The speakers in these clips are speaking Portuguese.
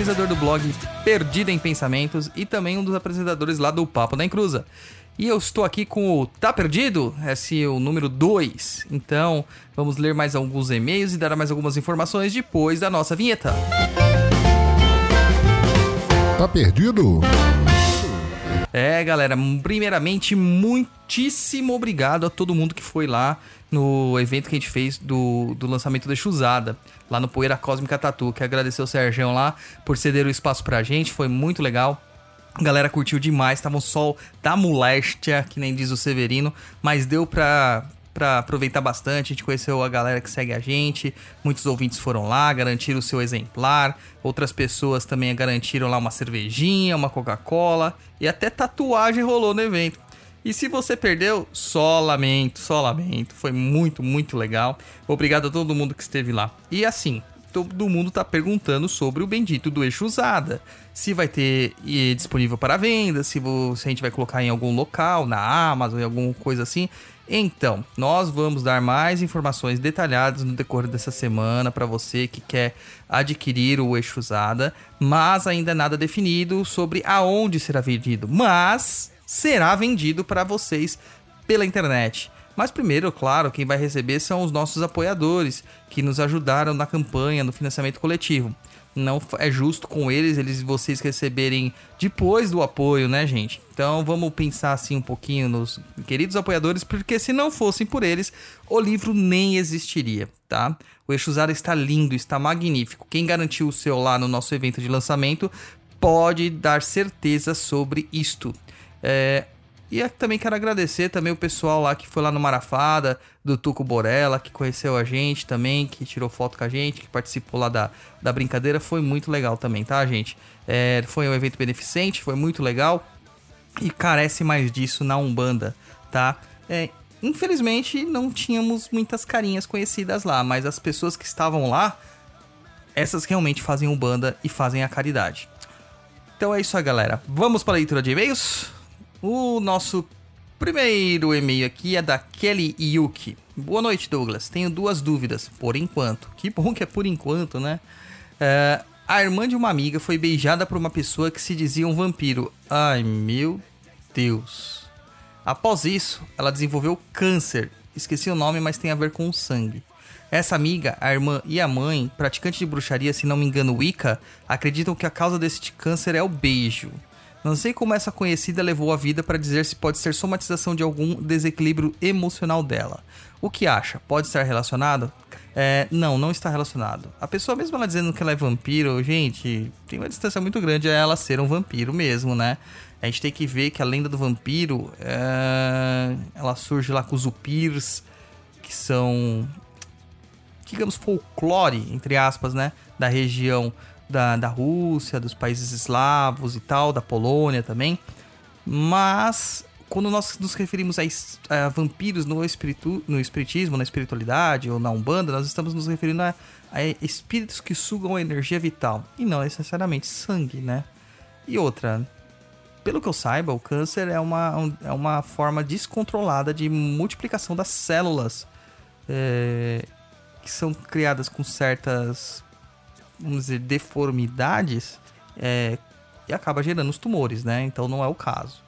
Rainho, idealizador do blog Perdido em Pensamentos e também um dos apresentadores lá do Papo da Encruza. E eu estou aqui com o Tá Perdido? Esse é o número 2. Então, vamos ler mais alguns e-mails e dar mais algumas informações depois da nossa vinheta. Tá perdido? É, galera, primeiramente, muitíssimo obrigado a todo mundo que foi lá no evento que a gente fez do, do lançamento da Chuzada, lá no Poeira Cósmica Tatu. Que agradecer o Sergião lá por ceder o espaço pra gente, foi muito legal. A galera curtiu demais, tava um sol da moléstia, que nem diz o Severino, mas deu pra, pra aproveitar bastante. A gente conheceu a galera que segue a gente, muitos ouvintes foram lá, garantiram o seu exemplar. Outras pessoas também garantiram lá uma cervejinha, uma Coca-Cola e até tatuagem rolou no evento. E se você perdeu, só lamento, só lamento. Foi muito, muito legal. Obrigado a todo mundo que esteve lá. E assim, todo mundo tá perguntando sobre o bendito do eixo usada. Se vai ter disponível para venda, se, se a gente vai colocar em algum local, na Amazon, em alguma coisa assim. Então, nós vamos dar mais informações detalhadas no decorrer dessa semana para você que quer adquirir o eixo usada, mas ainda nada definido sobre aonde será vendido. Mas será vendido para vocês pela internet. Mas primeiro, claro, quem vai receber são os nossos apoiadores que nos ajudaram na campanha, no financiamento coletivo. Não é justo com eles, eles vocês receberem depois do apoio, né, gente? Então vamos pensar assim um pouquinho nos queridos apoiadores, porque se não fossem por eles, o livro nem existiria, tá? O Eixo Zara está lindo, está magnífico. Quem garantiu o seu lá no nosso evento de lançamento pode dar certeza sobre isto. É, e também quero agradecer também o pessoal lá que foi lá no Marafada, do Tuco Borella, que conheceu a gente também, que tirou foto com a gente, que participou lá da, da brincadeira. Foi muito legal também, tá, gente? É, foi um evento beneficente, foi muito legal. E carece mais disso na Umbanda, tá? É, infelizmente não tínhamos muitas carinhas conhecidas lá, mas as pessoas que estavam lá, essas realmente fazem Umbanda e fazem a caridade. Então é isso aí, galera. Vamos para a leitura de e-mails? O nosso primeiro e-mail aqui é da Kelly Yuki. Boa noite, Douglas. Tenho duas dúvidas, por enquanto. Que bom que é por enquanto, né? É, a irmã de uma amiga foi beijada por uma pessoa que se dizia um vampiro. Ai, meu Deus. Após isso, ela desenvolveu câncer. Esqueci o nome, mas tem a ver com o sangue. Essa amiga, a irmã e a mãe, praticante de bruxaria, se não me engano, Wicca, acreditam que a causa desse câncer é o beijo. Não sei como essa conhecida levou a vida para dizer se pode ser somatização de algum desequilíbrio emocional dela. O que acha? Pode estar relacionado? É, não, não está relacionado. A pessoa, mesmo ela dizendo que ela é vampiro, gente, tem uma distância muito grande a ela ser um vampiro mesmo, né? A gente tem que ver que a lenda do vampiro, é... ela surge lá com os upirs, que são, digamos, folclore, entre aspas, né? Da região da, da Rússia, dos países eslavos e tal, da Polônia também. Mas quando nós nos referimos a, a vampiros no, espiritu, no espiritismo, na espiritualidade ou na Umbanda, nós estamos nos referindo a, a espíritos que sugam a energia vital e não necessariamente sangue, né? E outra, pelo que eu saiba, o câncer é uma, é uma forma descontrolada de multiplicação das células é, que são criadas com certas vamos dizer, deformidades é, e acaba gerando os tumores, né? Então não é o caso.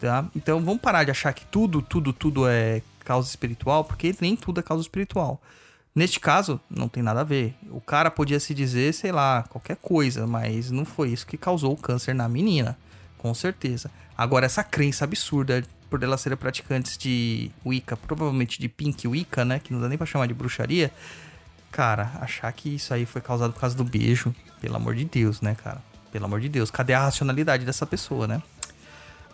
Tá? Então vamos parar de achar que tudo, tudo, tudo é causa espiritual, porque nem tudo é causa espiritual. Neste caso, não tem nada a ver. O cara podia se dizer, sei lá, qualquer coisa, mas não foi isso que causou o câncer na menina, com certeza. Agora, essa crença absurda por ela ser praticantes de Wicca, provavelmente de Pink Wicca, né, que não dá nem pra chamar de bruxaria, cara, achar que isso aí foi causado por causa do beijo, pelo amor de Deus, né, cara? Pelo amor de Deus, cadê a racionalidade dessa pessoa, né?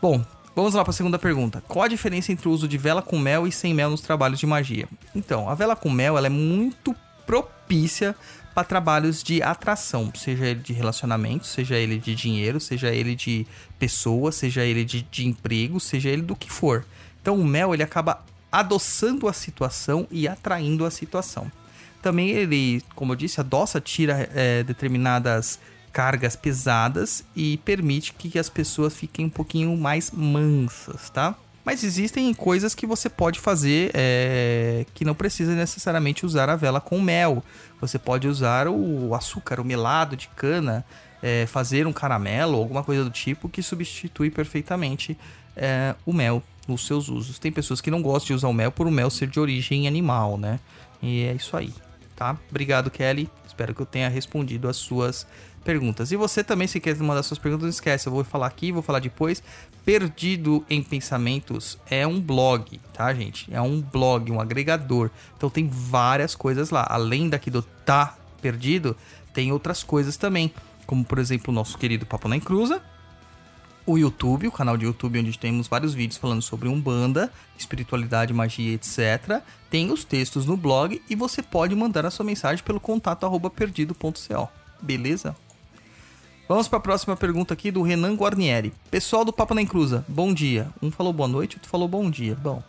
Bom, vamos lá para a segunda pergunta. Qual a diferença entre o uso de vela com mel e sem mel nos trabalhos de magia? Então, a vela com mel ela é muito propícia para trabalhos de atração, seja ele de relacionamento, seja ele de dinheiro, seja ele de pessoa, seja ele de, de emprego, seja ele do que for. Então, o mel ele acaba adoçando a situação e atraindo a situação. Também ele, como eu disse, adoça, tira é, determinadas cargas pesadas e permite que as pessoas fiquem um pouquinho mais mansas, tá? Mas existem coisas que você pode fazer é, que não precisa necessariamente usar a vela com mel. Você pode usar o açúcar, o melado de cana, é, fazer um caramelo, alguma coisa do tipo que substitui perfeitamente é, o mel nos seus usos. Tem pessoas que não gostam de usar o mel por o mel ser de origem animal, né? E é isso aí, tá? Obrigado, Kelly. Espero que eu tenha respondido as suas perguntas. E você também, se quer mandar suas perguntas, não esquece. Eu vou falar aqui, vou falar depois. Perdido em Pensamentos é um blog, tá, gente? É um blog, um agregador. Então tem várias coisas lá. Além daqui do Tá Perdido, tem outras coisas também. Como, por exemplo, o nosso querido Papo na Encruza, o YouTube, o canal de YouTube onde temos vários vídeos falando sobre Umbanda, espiritualidade, magia, etc. Tem os textos no blog e você pode mandar a sua mensagem pelo contato arroba perdido.co. Beleza? Vamos para a próxima pergunta aqui do Renan Guarnieri. Pessoal do Papo na Encruza, bom dia. Um falou boa noite, outro falou bom dia. Bom,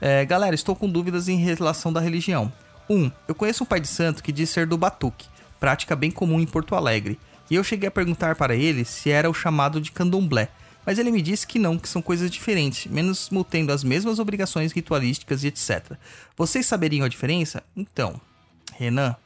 é, galera, estou com dúvidas em relação da religião. Um, eu conheço um pai de santo que diz ser do Batuque, prática bem comum em Porto Alegre. E eu cheguei a perguntar para ele se era o chamado de candomblé, mas ele me disse que não, que são coisas diferentes, mesmo tendo as mesmas obrigações ritualísticas e etc. Vocês saberiam a diferença? Então, Renan,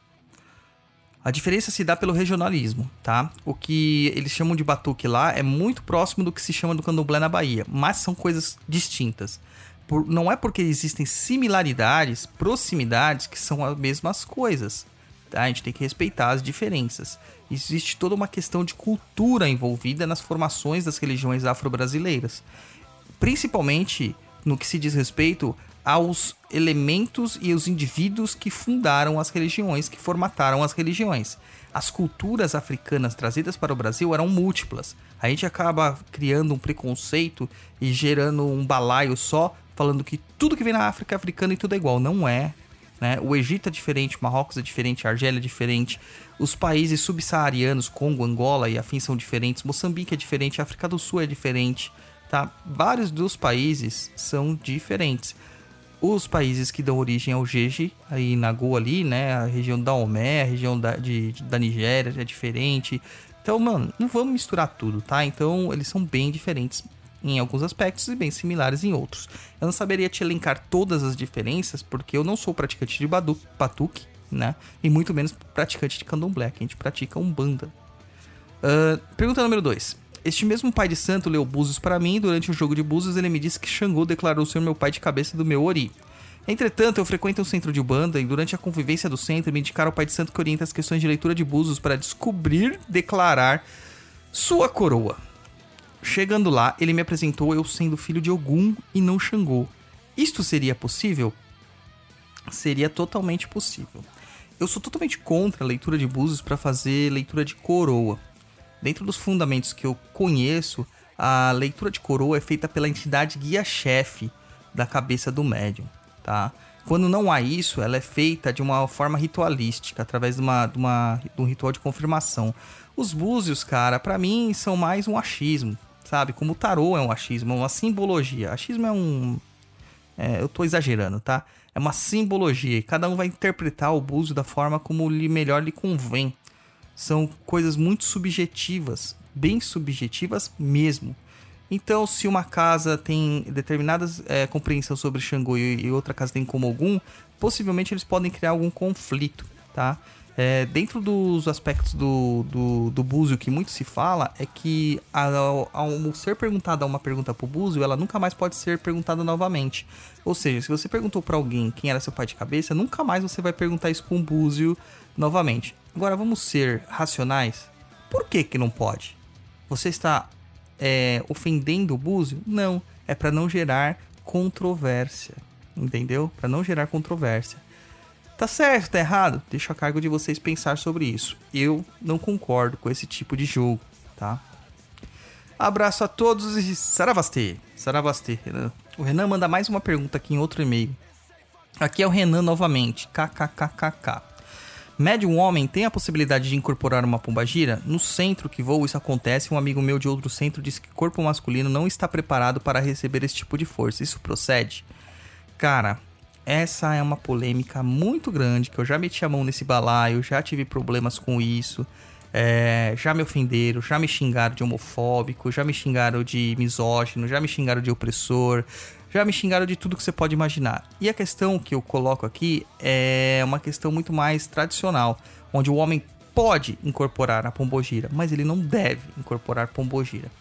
a diferença se dá pelo regionalismo, tá? O que eles chamam de batuque lá é muito próximo do que se chama do candomblé na Bahia, mas são coisas distintas. Por, não é porque existem similaridades, proximidades, que são as mesmas coisas. Tá? A gente tem que respeitar as diferenças existe toda uma questão de cultura envolvida nas formações das religiões afro-brasileiras, principalmente no que se diz respeito aos elementos e os indivíduos que fundaram as religiões, que formataram as religiões. As culturas africanas trazidas para o Brasil eram múltiplas. A gente acaba criando um preconceito e gerando um balaio só, falando que tudo que vem na África é africano e tudo é igual. Não é. Né? O Egito é diferente, Marrocos é diferente, Argélia é diferente, os países subsaarianos, Congo, Angola e afins são diferentes, Moçambique é diferente, África do Sul é diferente, tá? Vários dos países são diferentes. Os países que dão origem ao Jeje, aí na Goa ali, né? A região da Omé, a região da, de, da Nigéria é diferente. Então, mano, não vamos misturar tudo, tá? Então, eles são bem diferentes em alguns aspectos e bem similares em outros. Eu não saberia te elencar todas as diferenças, porque eu não sou praticante de badu, batuque, né? E muito menos praticante de candomblé, que a gente pratica umbanda. Uh, pergunta número 2. Este mesmo pai de santo leu Búzios para mim e durante um jogo de Búzios ele me disse que Xangô declarou ser meu pai de cabeça do meu Ori. Entretanto, eu frequento um centro de Ubanda e durante a convivência do centro me indicaram o pai de santo que orienta as questões de leitura de Búzios para descobrir, declarar sua coroa. Chegando lá, ele me apresentou eu sendo filho de Ogum e não Xangô. Isto seria possível? Seria totalmente possível. Eu sou totalmente contra a leitura de búzios para fazer leitura de coroa. Dentro dos fundamentos que eu conheço, a leitura de coroa é feita pela entidade guia-chefe da cabeça do médium, tá? Quando não há isso, ela é feita de uma forma ritualística, através de, uma, de, uma, de um ritual de confirmação. Os búzios, cara, para mim são mais um achismo sabe? Como o tarô é um achismo, é uma simbologia. Achismo é um. É, eu tô exagerando, tá? É uma simbologia e cada um vai interpretar o búzio da forma como lhe melhor lhe convém. São coisas muito subjetivas, bem subjetivas mesmo. Então, se uma casa tem determinadas é, compreensão sobre Xangô e, e outra casa tem como algum, possivelmente eles podem criar algum conflito, tá? É, dentro dos aspectos do, do, do Búzio que muito se fala, é que ao, ao ser perguntada uma pergunta pro Búzio, ela nunca mais pode ser perguntada novamente. Ou seja, se você perguntou para alguém quem era seu pai de cabeça, nunca mais você vai perguntar isso com o Búzio novamente. Agora, vamos ser racionais? Por que que não pode? Você está é, ofendendo o Búzio? Não, é para não gerar controvérsia, entendeu? Para não gerar controvérsia. Tá certo, tá errado? Deixo a cargo de vocês pensar sobre isso. Eu não concordo com esse tipo de jogo, tá? Abraço a todos e saravastê. Saravastê, Renan. O Renan manda mais uma pergunta aqui em outro e-mail. Aqui é o Renan novamente. KKKKK. Médium homem tem a possibilidade de incorporar uma pombagira? No centro que vou isso acontece. Um amigo meu de outro centro disse que corpo masculino não está preparado para receber esse tipo de força. Isso procede? Cara, essa é uma polêmica muito grande, que eu já meti a mão nesse balaio, já tive problemas com isso. É, já me ofenderam, já me xingaram de homofóbico, já me xingaram de misógino, já me xingaram de opressor, já me xingaram de tudo que você pode imaginar. E a questão que eu coloco aqui é uma questão muito mais tradicional, onde o homem pode incorporar a pombogira, mas ele não deve incorporar pombogira.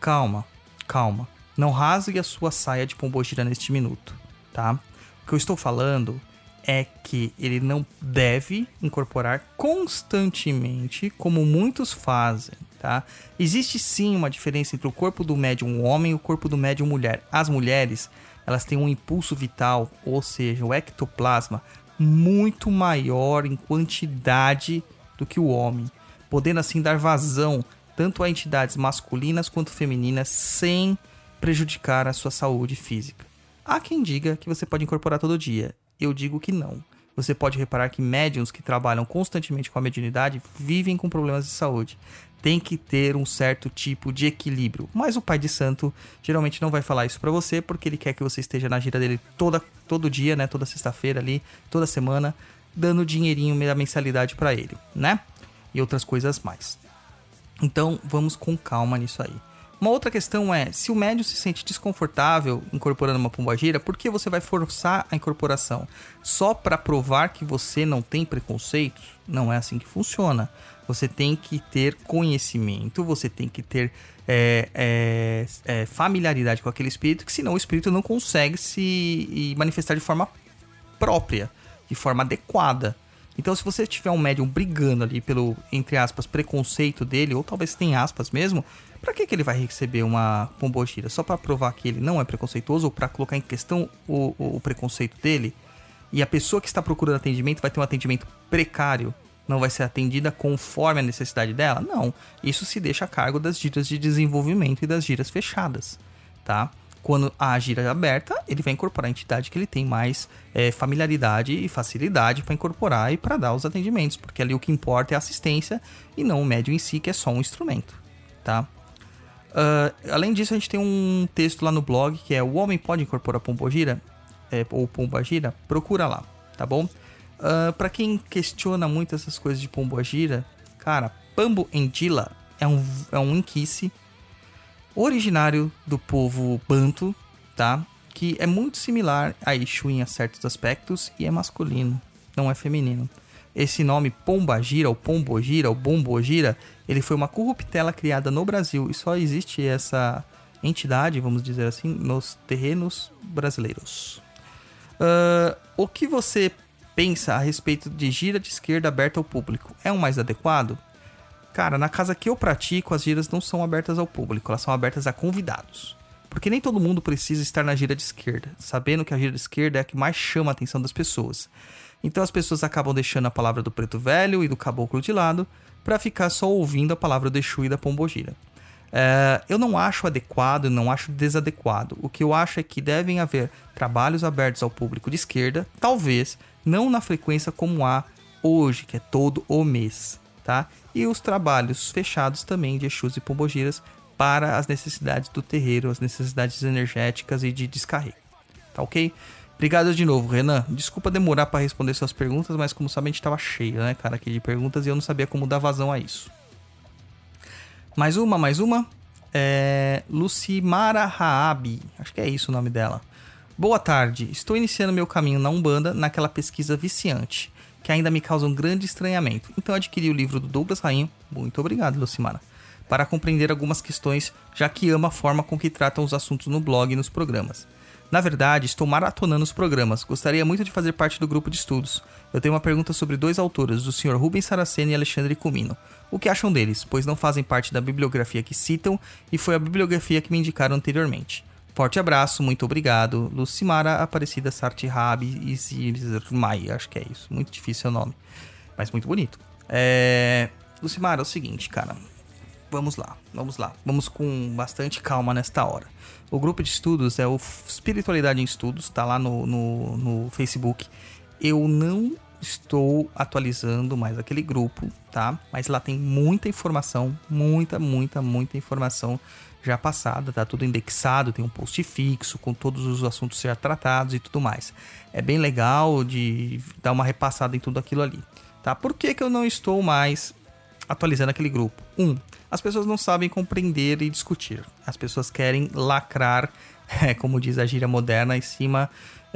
Calma, calma. Não rasgue a sua saia de pombogira neste minuto, tá? O que eu estou falando é que ele não deve incorporar constantemente, como muitos fazem, tá? Existe sim uma diferença entre o corpo do médium homem e o corpo do médium mulher. As mulheres, elas têm um impulso vital, ou seja, o ectoplasma, muito maior em quantidade do que o homem, podendo assim dar vazão tanto a entidades masculinas quanto femininas sem prejudicar a sua saúde física. Há quem diga que você pode incorporar todo dia eu digo que não. Você pode reparar que médiums que trabalham constantemente com a mediunidade vivem com problemas de saúde. Tem que ter um certo tipo de equilíbrio. Mas o pai de santo geralmente não vai falar isso para você porque ele quer que você esteja na gira dele toda, todo dia, né, toda sexta-feira ali, toda semana, dando dinheirinho da mensalidade para ele, né? E outras coisas mais. Então, vamos com calma nisso aí. Uma outra questão é, se o médium se sente desconfortável incorporando uma pombagira, por que você vai forçar a incorporação? Só para provar que você não tem preconceitos? Não é assim que funciona. Você tem que ter conhecimento, você tem que ter é, é, é, familiaridade com aquele espírito, que senão o espírito não consegue se manifestar de forma própria, de forma adequada. Então, se você tiver um médium brigando ali pelo, entre aspas, preconceito dele, ou talvez tenha aspas mesmo, para que, que ele vai receber uma pombogira? Só para provar que ele não é preconceituoso ou para colocar em questão o, o, o, preconceito dele? E a pessoa que está procurando atendimento vai ter um atendimento precário? Não vai ser atendida conforme a necessidade dela? Não. Isso se deixa a cargo das giras de desenvolvimento e das giras fechadas, tá? Quando a gira é aberta, ele vai incorporar a entidade que ele tem mais é, familiaridade e facilidade para incorporar e para dar os atendimentos, porque ali o que importa é a assistência e não o médium em si, que é só um instrumento, tá? Uh, além disso, a gente tem um texto lá no blog que é O Homem Pode Incorporar Pombogira? É, ou Pombogira? Procura lá, tá bom? Uh, para quem questiona muito essas coisas de Pombogira, cara, Pambo Endila é um, é um inquice originário do povo Banto, tá? Que é muito similar a Exu em certos aspectos e é masculino, não é feminino. Esse nome Pombagira, ou Pombogira, ou Bombogira, ele foi uma corruptela criada no Brasil e só existe essa entidade, vamos dizer assim, nos terrenos brasileiros. Uh, o que você pensa a respeito de gira de esquerda aberta ao público? É um mais adequado? Cara, na casa que eu pratico, as giras não são abertas ao público, elas são abertas a convidados. Porque nem todo mundo precisa estar na gira de esquerda, sabendo que a gira de esquerda é a que mais chama a atenção das pessoas. Então as pessoas acabam deixando a palavra do preto velho e do caboclo de lado para ficar só ouvindo a palavra do Exu e da Pombogira. É, eu não acho adequado, não acho desadequado. O que eu acho é que devem haver trabalhos abertos ao público de esquerda, talvez não na frequência como há hoje, que é todo o mês, tá? E os trabalhos fechados também de Exus e Pombogiras para as necessidades do terreiro, as necessidades energéticas e de descarrego. Tá ok? Obrigado de novo, Renan. Desculpa demorar para responder suas perguntas, mas como sabe, a gente tava cheio, né, cara, aqui de perguntas e eu não sabia como dar vazão a isso. Mais uma, mais uma. É... Lucimara Raab, acho que é isso o nome dela. Boa tarde, estou iniciando meu caminho na Umbanda naquela pesquisa viciante, que ainda me causa um grande estranhamento. Então adquiri o livro do Douglas Rainho, muito obrigado, Lucimara, para compreender algumas questões, já que ama a forma com que tratam os assuntos no blog e nos programas. Na verdade, estou maratonando os programas. Gostaria muito de fazer parte do grupo de estudos. Eu tenho uma pergunta sobre dois autores, o Sr. Rubens Saraceni e Alexandre Comino. O que acham deles, pois não fazem parte da bibliografia que citam e foi a bibliografia que me indicaram anteriormente. Forte abraço, muito obrigado. Lucimara Aparecida Sartihab Mai, acho que é isso. Muito difícil o nome, mas muito bonito. É... Lucimara, é o seguinte, cara. Vamos lá, vamos lá. Vamos com bastante calma nesta hora. O grupo de estudos é o Espiritualidade em Estudos, tá lá no, no, no Facebook. Eu não estou atualizando mais aquele grupo, tá? Mas lá tem muita informação, muita, muita, muita informação já passada, tá tudo indexado, tem um post fixo com todos os assuntos já tratados e tudo mais. É bem legal de dar uma repassada em tudo aquilo ali, tá? Por que, que eu não estou mais atualizando aquele grupo. Um, as pessoas não sabem compreender e discutir. As pessoas querem lacrar, é, como diz a gíria moderna, em cima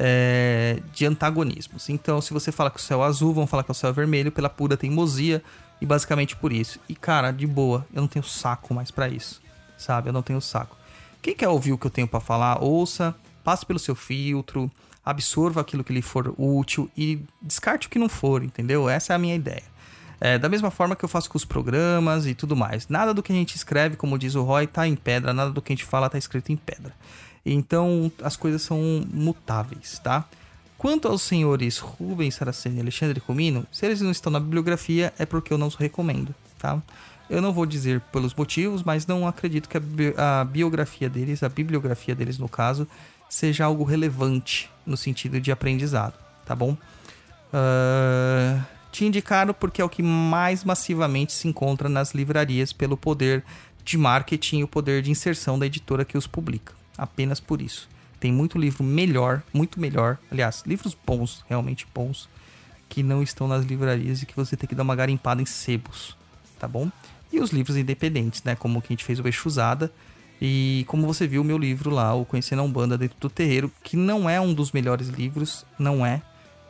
é, de antagonismos. Então, se você fala que o céu é azul, vão falar que o céu é vermelho pela pura teimosia e basicamente por isso. E cara, de boa, eu não tenho saco mais para isso, sabe? Eu não tenho saco. Quem quer ouvir o que eu tenho para falar, ouça, passe pelo seu filtro, absorva aquilo que lhe for útil e descarte o que não for, entendeu? Essa é a minha ideia. É, da mesma forma que eu faço com os programas e tudo mais. Nada do que a gente escreve, como diz o Roy, tá em pedra, nada do que a gente fala tá escrito em pedra. Então as coisas são mutáveis, tá? Quanto aos senhores Rubens Saraceni e Alexandre Comino, se eles não estão na bibliografia é porque eu não os recomendo, tá? Eu não vou dizer pelos motivos, mas não acredito que a, bi a biografia deles, a bibliografia deles no caso, seja algo relevante no sentido de aprendizado, tá bom? Uh, te indicaram porque é o que mais massivamente se encontra nas livrarias pelo poder de marketing e o poder de inserção da editora que os publica. Apenas por isso. Tem muito livro melhor, muito melhor, aliás, livros bons, realmente bons, que não estão nas livrarias e que você tem que dar uma garimpada em sebos, tá bom? E os livros independentes, né? Como que a gente fez o Exusada, e como você viu, o meu livro lá, o Conhecendo a Umbanda Dentro do Terreiro, que não é um dos melhores livros, não é,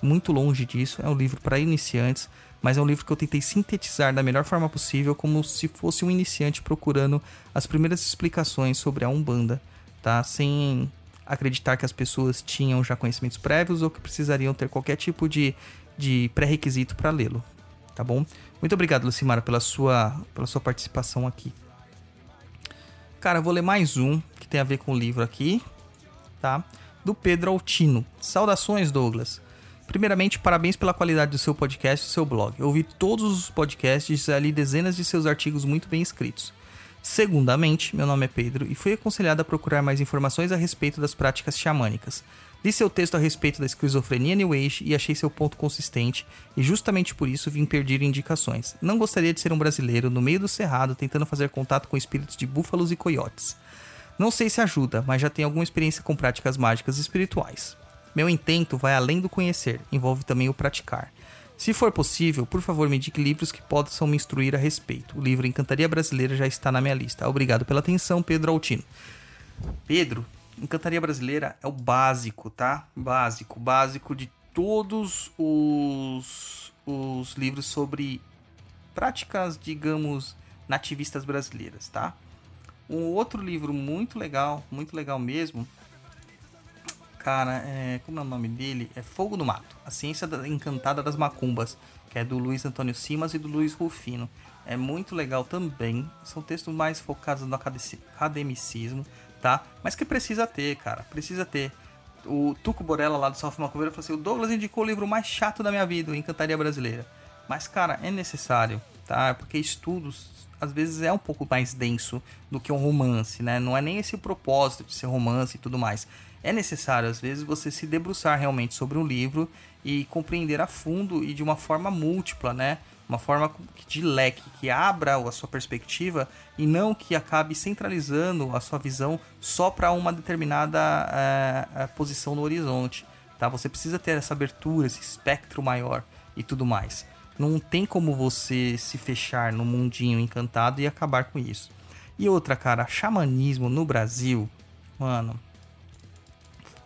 muito longe disso, é um livro para iniciantes, mas é um livro que eu tentei sintetizar da melhor forma possível, como se fosse um iniciante procurando as primeiras explicações sobre a Umbanda, tá? Sem acreditar que as pessoas tinham já conhecimentos prévios ou que precisariam ter qualquer tipo de, de pré-requisito para lê-lo, tá bom? Muito obrigado, Lucimara, pela sua, pela sua participação aqui. Cara, vou ler mais um que tem a ver com o livro aqui, tá? Do Pedro Altino. Saudações, Douglas. Primeiramente, parabéns pela qualidade do seu podcast e do seu blog. Eu ouvi todos os podcasts e li dezenas de seus artigos muito bem escritos. Segundamente, meu nome é Pedro e fui aconselhado a procurar mais informações a respeito das práticas xamânicas. Li seu texto a respeito da esquizofrenia New Age e achei seu ponto consistente, e justamente por isso vim pedir indicações. Não gostaria de ser um brasileiro no meio do cerrado tentando fazer contato com espíritos de búfalos e coiotes. Não sei se ajuda, mas já tenho alguma experiência com práticas mágicas espirituais. Meu intento vai além do conhecer, envolve também o praticar. Se for possível, por favor me indique livros que possam me instruir a respeito. O livro Encantaria Brasileira já está na minha lista. Obrigado pela atenção, Pedro Altino. Pedro, Encantaria Brasileira é o básico, tá? Básico, básico de todos os, os livros sobre práticas, digamos, nativistas brasileiras, tá? Um outro livro muito legal, muito legal mesmo, cara, é, como é o nome dele? É Fogo no Mato, A Ciência Encantada das Macumbas, que é do Luiz Antônio Simas e do Luiz Rufino. É muito legal também, são textos mais focados no academicismo, tá? Mas que precisa ter, cara, precisa ter. O Tuco Borella lá do South Macumbeira falou assim: o Douglas indicou o livro mais chato da minha vida, o Encantaria Brasileira. Mas, cara, é necessário, tá? Porque estudos às vezes é um pouco mais denso do que um romance, né? Não é nem esse propósito de ser romance e tudo mais. É necessário, às vezes, você se debruçar realmente sobre um livro e compreender a fundo e de uma forma múltipla, né? uma forma de leque que abra a sua perspectiva e não que acabe centralizando a sua visão só para uma determinada é, posição no horizonte. Tá? Você precisa ter essa abertura, esse espectro maior e tudo mais. Não tem como você se fechar no mundinho encantado e acabar com isso. E outra, cara, xamanismo no Brasil, mano,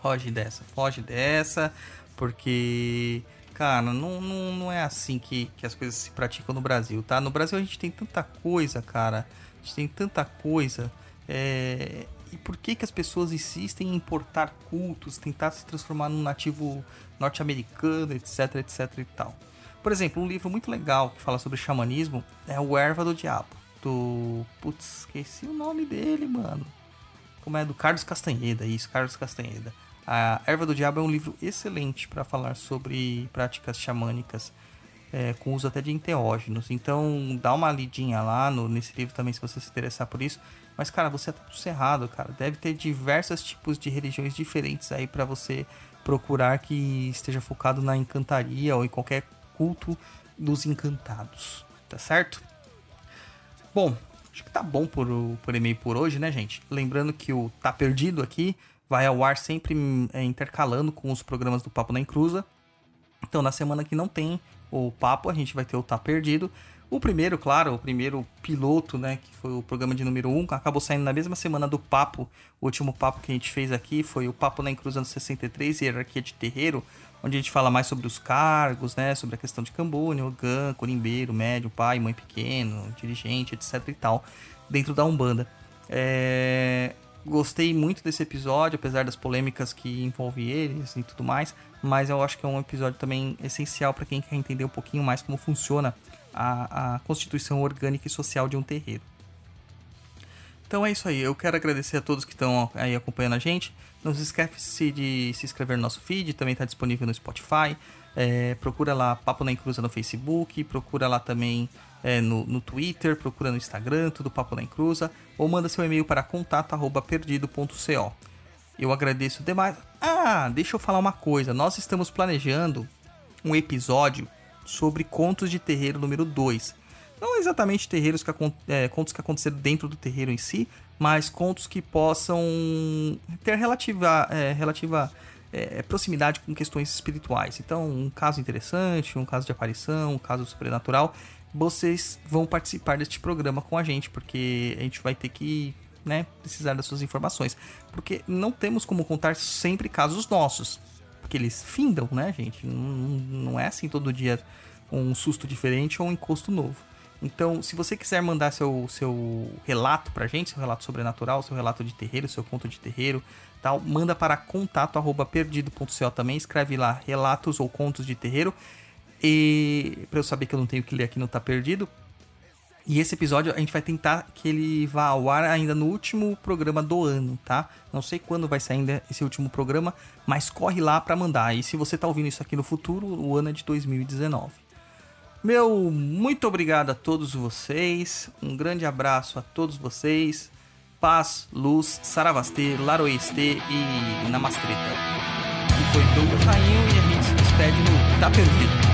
foge dessa, foge dessa, porque Cara, não, não, não é assim que, que as coisas se praticam no Brasil, tá? No Brasil a gente tem tanta coisa, cara. A gente tem tanta coisa. É... E por que, que as pessoas insistem em importar cultos, tentar se transformar num nativo norte-americano, etc, etc e tal? Por exemplo, um livro muito legal que fala sobre xamanismo é O Erva do Diabo, do. Putz, esqueci o nome dele, mano. Como é? Do Carlos Castanheda, isso, Carlos Castanheda. A Erva do Diabo é um livro excelente para falar sobre práticas xamânicas, é, com uso até de enteógenos. Então, dá uma lidinha lá no, nesse livro também, se você se interessar por isso. Mas, cara, você é tudo cerrado, cara. Deve ter diversos tipos de religiões diferentes aí para você procurar que esteja focado na encantaria ou em qualquer culto dos encantados, tá certo? Bom, acho que tá bom por, por e-mail por hoje, né, gente? Lembrando que o Tá Perdido aqui vai ao ar sempre é, intercalando com os programas do Papo na Encruza. Então, na semana que não tem o papo, a gente vai ter o Tá Perdido. O primeiro, claro, o primeiro piloto, né, que foi o programa de número 1, um, acabou saindo na mesma semana do Papo. O último papo que a gente fez aqui foi o Papo na Encruz anos 63, Hierarquia de Terreiro, onde a gente fala mais sobre os cargos, né, sobre a questão de Cambônia, Ogã, Corimbeiro, Médio, Pai, Mãe Pequeno, Dirigente, etc e tal, dentro da Umbanda. É... Gostei muito desse episódio, apesar das polêmicas que envolve eles e tudo mais, mas eu acho que é um episódio também essencial para quem quer entender um pouquinho mais como funciona a, a constituição orgânica e social de um terreiro. Então é isso aí. Eu quero agradecer a todos que estão aí acompanhando a gente. Não se esquece de se inscrever no nosso feed, também está disponível no Spotify. É, procura lá Papo na Encruza no Facebook, procura lá também é, no, no, Twitter, procura no Instagram, tudo Papo na Encruza, ou manda seu e-mail para contato@perdido.co. Eu agradeço demais. Ah, deixa eu falar uma coisa. Nós estamos planejando um episódio sobre Contos de Terreiro número 2. Não exatamente terreiros que, é, contos que aconteceram dentro do terreiro em si, mas contos que possam ter relativa, é, relativa é, proximidade com questões espirituais. Então, um caso interessante, um caso de aparição, um caso sobrenatural, vocês vão participar deste programa com a gente, porque a gente vai ter que né, precisar das suas informações. Porque não temos como contar sempre casos nossos porque eles findam, né, gente? Não, não é assim todo dia um susto diferente ou um encosto novo. Então, se você quiser mandar seu, seu relato pra gente, seu relato sobrenatural, seu relato de terreiro, seu conto de terreiro, tal, manda para contato arroba perdido.co também, escreve lá relatos ou contos de terreiro. E para eu saber que eu não tenho que ler aqui não tá perdido, e esse episódio a gente vai tentar que ele vá ao ar ainda no último programa do ano, tá? Não sei quando vai sair ainda esse último programa, mas corre lá para mandar. E se você tá ouvindo isso aqui no futuro, o ano é de 2019. Meu muito obrigado a todos vocês. Um grande abraço a todos vocês. Paz, luz, saravastê, laroestê e namastreta. E foi Douglas Rainho e a gente se despede no Tá Perdido.